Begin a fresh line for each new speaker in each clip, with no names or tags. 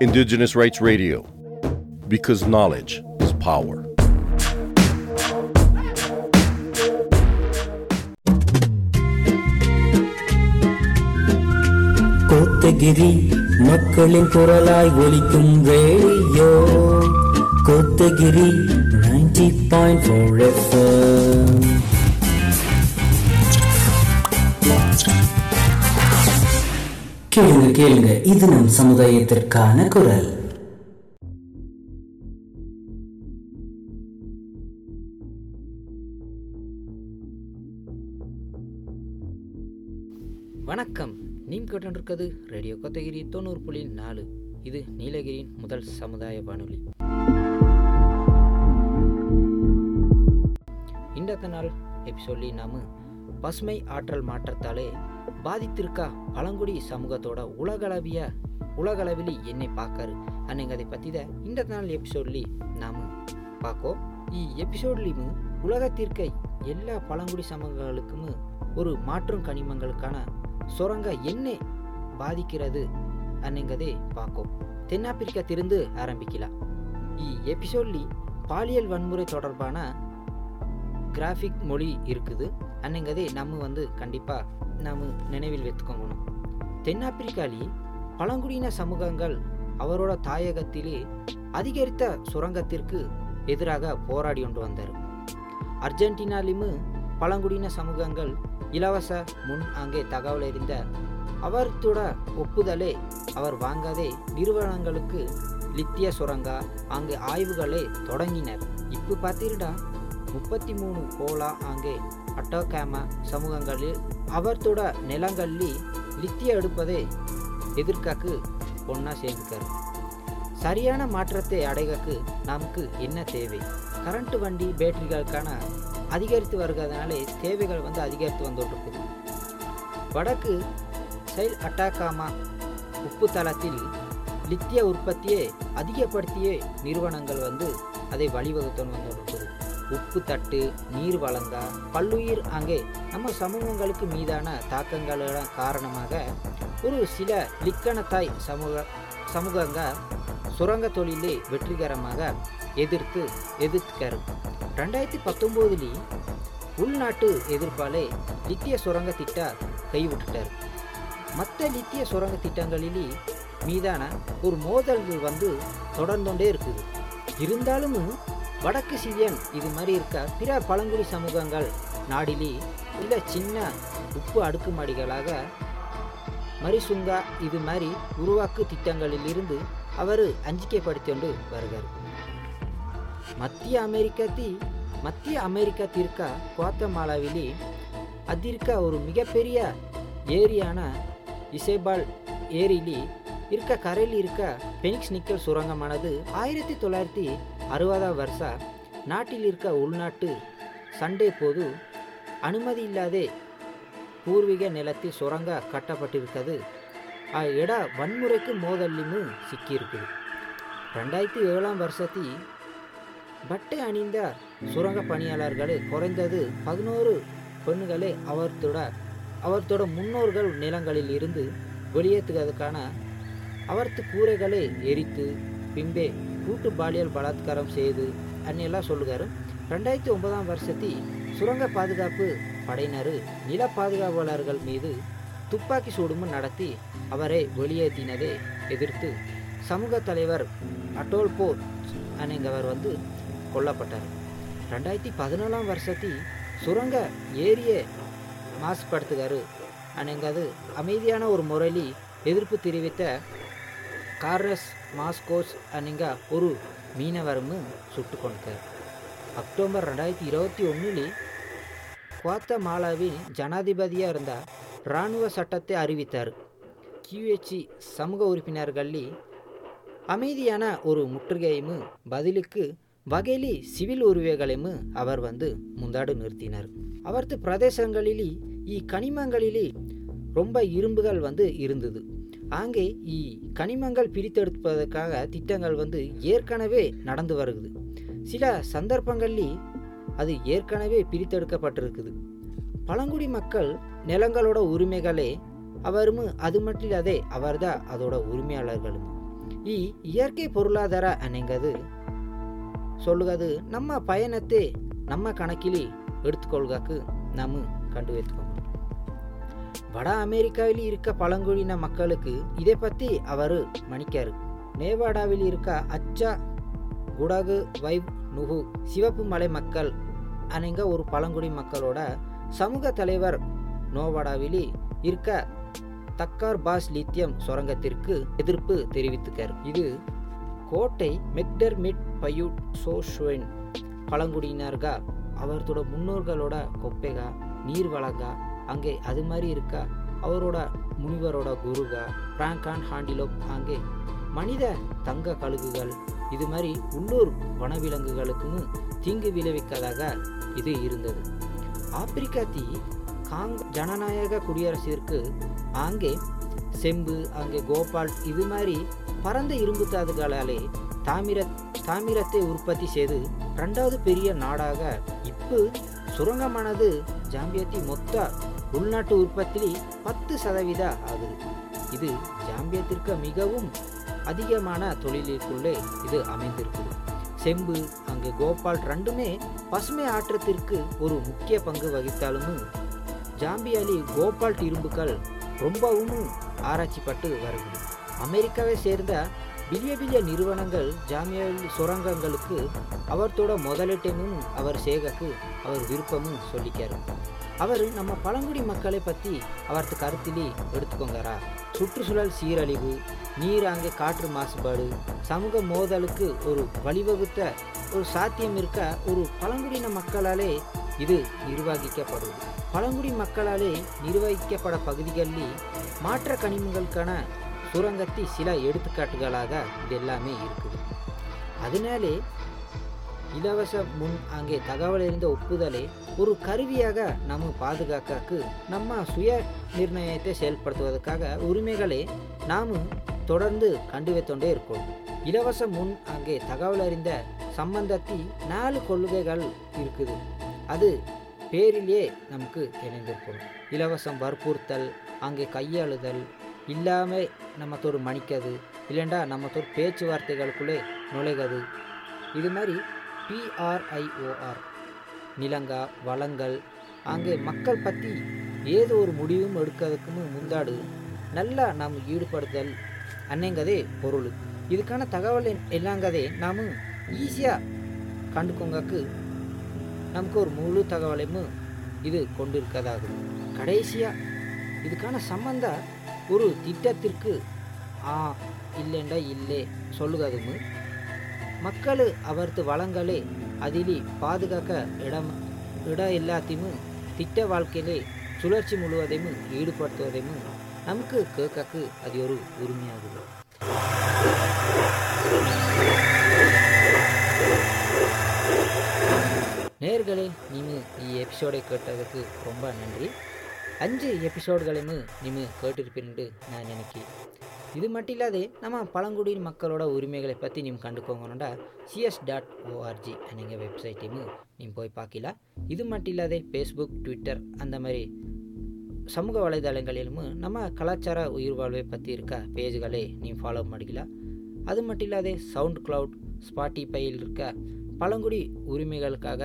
Indigenous Rights Radio, because knowledge is power.
Kotagiri மக்களின் குரலாய் ஒலிக்கும் radio Kotagiri ninety point four கேளுங்க கேளுங்க. இது நம் சமுதாயத்திற்கான குரல்.
வணக்கம். நீம் கேட்டுருக்கிறது ரேடியோ கொத்தகிரி தொண்ணூறு புள்ளி நாலு. இது நீலகிரியின் முதல் சமுதாய வானொலி. இந்த நாள் எபிசோட்லி நாம பசுமை ஆற்றல் மாற்றத்தாலே பாதித்திருக்கா பழங்குடி சமூகத்தோட உலகளவிய உலகளவில் என்னை பார்க்காரு. அன்னைங்கதை பற்றி தான் இந்த நாள் எபிசோட்லி நாம் பார்க்கோம். ஈ எபிசோட்லேயும் உலகத்திற்க எல்லா பழங்குடி சமூகங்களுக்கும் ஒரு மாற்றும் கனிமங்களுக்கான சுரங்க என்ன பாதிக்கிறது அன்னைங்கதே பார்க்கும். தென்னாப்பிரிக்கா திருந்து ஆரம்பிக்கலாம். இ எபிசோட்லி பாலியல் வன்முறை தொடர்பான கிராஃபிக் மொழி இருக்குது. ಅನ್ನಂಗದೇ நம்ம வந்து கண்டிப்பாக நாம் நினைவில் வைத்துக்கோங்கணும் தென்னாப்பிரிக்காலி பழங்குடியின சமூகங்கள் அவரோட தாயகத்திலே அதிகரித்த சுரங்கத்திற்கு எதிராக போராடி கொண்டு வந்தார் அர்ஜென்டினாலியும் பழங்குடியின சமூகங்கள் இலவச முன் அங்கே தகவல் அறிந்த அவர்தோட ஒப்புதலே அவர் வாங்காதே நிறுவனங்களுக்கு லித்திய சுரங்கா அங்கே ஆய்வுகளை தொடங்கினர் இப்போ பார்த்தீங்கன்னா முப்பத்தி மூணு கோலா அங்கே அட்டோகேம சமூகங்களில் அவர்தோட நிலங்களில் லித்திய எடுப்பதை எதிர்க்காக்கு ஒன்றா சேர்ந்துக்காரு சரியான மாற்றத்தை அடைகக்கு நமக்கு என்ன தேவை? கரண்ட் வண்டி பேட்டரிகளுக்கான அதிகரித்து வருகிறதுனாலே தேவைகள் வந்து அதிகரித்து வந்துட்டு வடக்கு செயல் அட்டாக்காமா உப்பு தளத்தில் லித்திய உற்பத்தியை அதிகப்படுத்திய நிறுவனங்கள் வந்து அதை வழிவகுத்து வந்துருக்குது உப்பு தட்டு நீர் வழங்கா பல்லுயிர் அங்கே. நம்ம சமூகங்களுக்கு மீதான தாக்கங்களோட காரணமாக ஒரு சில லிக்கணத்தாய் சமூக சமூகங்க சுரங்க தொழிலே வெற்றிகரமாக எதிர்த்து எதிர்த்துக்காரு ரெண்டாயிரத்தி பத்தொம்போதுலேயும் உள்நாட்டு எதிர்ப்பாலே லித்திய சுரங்க திட்ட கைவிட்டுட்டார் மற்ற லித்திய சுரங்க திட்டங்களிலே மீதான ஒரு மோதல்கள் வந்து தொடர்ந்துட்டே இருக்குது. இருந்தாலும் வடக்கு சிவியன் இது மாதிரி இருக்க? பிற பழங்குடி சமூகங்கள் நாடிலி இல்லை சின்ன உப்பு அடுக்குமாடிகளாக மரிசுங்கா இது மாதிரி உருவாக்கு திட்டங்களில் இருந்து அவர் அஞ்சிக்கைப்படுத்தி கொண்டு வருகிறார். மத்திய அமெரிக்கத்தி மத்திய அமெரிக்கத்திற்க குவாத்தமாலாவிலே அதிர்க்க ஒரு மிகப்பெரிய ஏரியான இசேபால் ஏரியிலி இருக்க கரையில் இருக்க பெனிக்ஸ் நிக்கல் சுரங்கமானது ஆயிரத்தி தொள்ளாயிரத்தி அறுபதாம் வருஷா? நாட்டில் இருக்க உள்நாட்டு சண்டே போது அனுமதி இல்லாதே பூர்வீக நிலத்தில் சுரங்க கட்டப்பட்டிருக்கிறது. இட வன்முறைக்கு மோதல்லையும் சிக்கியிருக்குது. ரெண்டாயிரத்தி ஏழாம் வருஷத்தி பட்டை அணிந்த சுரங்க பணியாளர்களே குறைந்தது பதினோரு பெண்களே அவர்தோட அவர்தோட முன்னோர்கள் நிலங்களில் இருந்து வெளியேற்றுவதற்கான அவர்த்து கூரைகளை எரித்து பின்பே கூட்டு பாலியல் பலாத்காரம் செய்து அன்னியெல்லாம் சொல்லுகாரு ரெண்டாயிரத்தி ஒன்பதாம் வருஷத்தி சுரங்க பாதுகாப்பு படையினர் நில பாதுகாவலர்கள் மீது துப்பாக்கி சூடும் நடத்தி அவரை வெளியேற்றினதை எதிர்த்து சமூக தலைவர் அட்டோல்போ அன்னைங்கவர் வந்து கொல்லப்பட்டார். ரெண்டாயிரத்தி பதினேழாம் வருஷத்தில் சுரங்க ஏரிய மாசுபடுத்துகாரு அன்னைங்கது அமைதியான ஒரு முறையில் எதிர்ப்பு தெரிவித்த கார்லஸ் மாஸ்கோஸ் அன்னைங்க ஒரு மீனவரும் சுட்டு கொண்டார் அக்டோபர் ரெண்டாயிரத்தி இருபத்தி ஒன்றில் குவாத்தமாலாவின் ஜனாதிபதியாக இருந்த இராணுவ சட்டத்தை அறிவித்தார். கியூஹெச்சி சமூக உறுப்பினர்களில் அமைதியான ஒரு முற்றுகையும் பதிலுக்கு வகையிலி சிவில் உரிமைகளையும் அவர் வந்து முந்தாடு நிறுத்தினார். அவரது பிரதேசங்களிலே இ கனிமங்களிலே ரொம்ப இரும்புகள் வந்து இருந்தது. அங்கே இ கனிமங்கள் பிரித்தெடுப்பதற்காக திட்டங்கள் வந்து ஏற்கனவே நடந்து வருகுது. சில சந்தர்ப்பங்களில் அது ஏற்கனவே பிரித்தெடுக்கப்பட்டிருக்குது. பழங்குடி மக்கள் நிலங்களோட உரிமைகளே அவரும் அது மட்டும் இல்லாதே அவர்தான் அதோட உரிமையாளர்களும். இ இயற்கை பொருளாதார அணைங்கிறது சொல்லுகிறது நம்ம பயணத்தை நம்ம கணக்கிலே எடுத்துக்கொள்காக்கு நம்ம கண்டு வைத்துக்கோங்க வட அமெரிக்காவில் இருக்க பழங்குடியின மக்களுக்கு இதை பற்றி அவர் மணிக்காரு. நேவாடாவில் இருக்க அச்சா குடகு வைவ் நுகு சிவப்பு மலை மக்கள் அனைங்க ஒரு பழங்குடி மக்களோட சமூக தலைவர் நோவாடாவில் இருக்க தக்கார் பாஸ் லித்தியம் சுரங்கத்திற்கு எதிர்ப்பு தெரிவித்துக்கார். இது கோட்டை மெக்டர்மிட் பயூட் சோஷுவன் பழங்குடியினர்கா அவர்களோட முன்னோர்களோட கொப்பைகா நீர் வளங்கா அங்கே அது மாதிரி இருக்கா அவரோட முனிவரோட குருகா பிராங்கான் ஹாண்டிலோப் அங்கே மனித தங்க கழுகுகள் இது மாதிரி உள்ளூர் வனவிலங்குகளுக்கும் தீங்கு விளைவிக்கதாக இது இருந்தது. ஆப்பிரிக்கா தீ காங் ஜனநாயக குடியரசிற்கு அங்கே செம்பு அங்கே கோபால் இது மாதிரி பரந்த இரும்பு தாதுகளாலே தாமிர தாமிரத்தை உற்பத்தி செய்து ரெண்டாவது பெரிய நாடாக இப்போ சுரங்கமானது ஜாம்பியத்தி மொத்த உள்நாட்டு உற்பத்தி பத்து சதவீத ஆகுது. இது ஜாம்பியத்திற்கு மிகவும் அதிகமான தொழிலுக்குள்ளே இது அமைந்திருக்குது. செம்பு அங்கே கோபால் ரெண்டுமே பசுமை ஆற்றத்திற்கு ஒரு முக்கிய பங்கு வகித்தாலும் ஜாம்பியாலி கோபால் இரும்புகள் ரொம்பவும் ஆராய்ச்சிப்பட்டு வருகிறது. அமெரிக்காவை சேர்ந்த பெரிய பெரிய நிறுவனங்கள் ஜாமியல் சுரங்கங்களுக்கு அவர்தோட முதலீட்டையும் அவர் சேகக்கு அவர் விருப்பமும் சொல்லிக்கிறார் அவர் நம்ம பழங்குடி மக்களை பற்றி அவரது கருத்திலே எடுத்துக்கோங்கிறார் சுற்றுச்சூழல் சீரழிவு நீர் அங்கே காற்று மாசுபாடு சமூக மோதலுக்கு ஒரு வழிவகுத்த ஒரு சாத்தியம் இருக்க ஒரு பழங்குடியின மக்களாலே இது நிர்வகிக்கப்படும் பழங்குடி மக்களாலே நிர்வகிக்கப்பட பகுதிகளில் மாற்ற கனிமங்களுக்கான சுரங்கத்தி சில எடுத்துக்காட்டுகளாக இது எல்லாமே இருக்குது. அதனாலே இலவச முன் அங்கே தகவல் இருந்த ஒப்புதலை ஒரு கருவியாக நம்ம பாதுகாக்கக்கு நம்ம சுய நிர்ணயத்தை செயல்படுத்துவதற்காக உரிமைகளை நாம் தொடர்ந்து கண்டுவைத்தோண்டே இருக்கோம். இலவச முன் அங்கே தகவல் அறிந்த சம்பந்தத்தில் நாலு கொள்கைகள் இருக்குது. அது பேரிலே நமக்கு இணைந்திருக்கும் இலவசம் வற்புறுத்தல் அங்கே கையாளுதல் இல்லாமல் நம்மத்தோடு மணிக்கது இல்லைண்டா நம்மத்தோடு பேச்சுவார்த்தைகளுக்குள்ளே நுழைகிறது இது மாதிரி பிஆர்ஐஓஆர் நிலங்கா வளங்கள் அங்கே மக்கள் பற்றி ஏதோ ஒரு முடிவும் எடுக்கிறதுக்குன்னு முந்தாடு நல்லா நாம் ஈடுபடுதல் அன்னைங்கதே பொருள். இதுக்கான தகவல் எல்லாங்கதே நாம் ஈஸியாக கண்டுக்கோங்கக்கு நமக்கு ஒரு முழு தகவலையும் இது கொண்டிருக்கதாகும் கடைசியாக இதுக்கான சம்பந்த ஒரு திட்டத்திற்கு ஆ இல்லைண்டா இல்லை சொல்லுகதும். மக்கள் அவரது வளங்களை அதிலே பாதுகாக்க இடம் இடம் எல்லாத்தையும் திட்ட வாழ்க்கையிலே சுழற்சி முழுவதையும் ஈடுபடுத்துவதையும் நமக்கு கேட்கக்கு அது ஒரு உரிமையாகுது. நேர்களே நீங்கள் ಈ எபிசோடை கேட்டதுக்கு ரொம்ப நன்றி. அஞ்சு எபிசோடுகளையும் நீங்கள் கேட்டிருப்பீன்னு நான் நினைக்கிறேன். இது மட்டும் இல்லாத நம்ம பழங்குடியின் மக்களோட உரிமைகளை பற்றி நீ கண்டுக்கோங்கன்னா சிஎஸ் டாட் ஓஆர்ஜி அப்படிங்கிற வெப்சைட்டையும் நீ போய் பார்க்கலாம் இது மட்டும் இல்லாத ஃபேஸ்புக் ட்விட்டர் அந்த மாதிரி சமூக வலைதளங்களிலும் நம்ம கலாச்சார உயிர் வாழ்வை பற்றி இருக்க பேஜுகளை நீ ஃபாலோ பண்ணிக்கலாம் அது மட்டும் இல்லாத சவுண்ட் க்ளவுட் ஸ்பாட்டிஃபையில் இருக்க பழங்குடி உரிமைகளுக்காக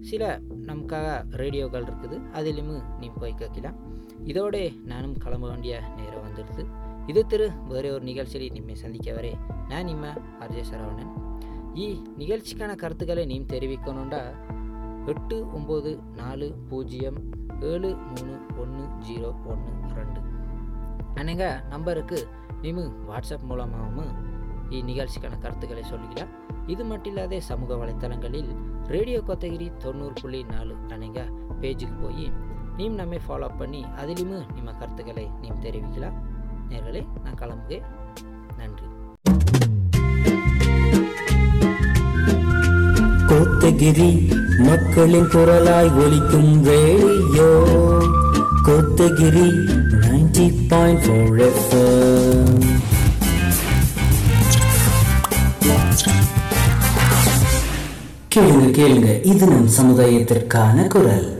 சில நமக்காக ரேடியோக்கள் இருக்குது. அதிலும் நீ போய் கேட்கலாம் இதோட நானும் கிளம்ப வேண்டிய நேரம் வந்துடுது. இது திரு வேறே ஒரு நிகழ்ச்சியில் நிம்மை சந்திக்க வரே. நான் நிம்ம அர்ஜய் சரவணன். ಈ நிகழ்ச்சிக்கான கருத்துக்களை நீ தெரிவிக்கணுண்டா எட்டு ஒம்பது நாலு பூஜ்ஜியம் ஏழு மூணு ஒன்று ஜீரோ ஒன்று ரெண்டு. அன்னைங்க நம்பருக்கு நிமு வாட்ஸ்அப் மூலமாகவும் இந்நிகழ்ச்சிக்கான கருத்துக்களை சொல்லிக்கலாம் இது மட்டும் இல்லாத சமூக வலைத்தளங்களில் ரேடியோ கொத்தகிரி தொண்ணூறு புள்ளி நாலு அன்னைங்க பேஜுக்கு போய் நீம் நம்மை ஃபாலோ பண்ணி அதிலுமே நம்ம கருத்துக்களை நீம் தெரிவிக்கலாம். நேர்களே நான் கிளம்புகிறேன். நன்றி.
கோத்தகிரி மக்களின் குரலாய் ஒலிக்கும் radio. Kotagiri ninety point four கேளுங்க கேளுங்க. இது நம் சமுதாயத்திற்கான குரல்.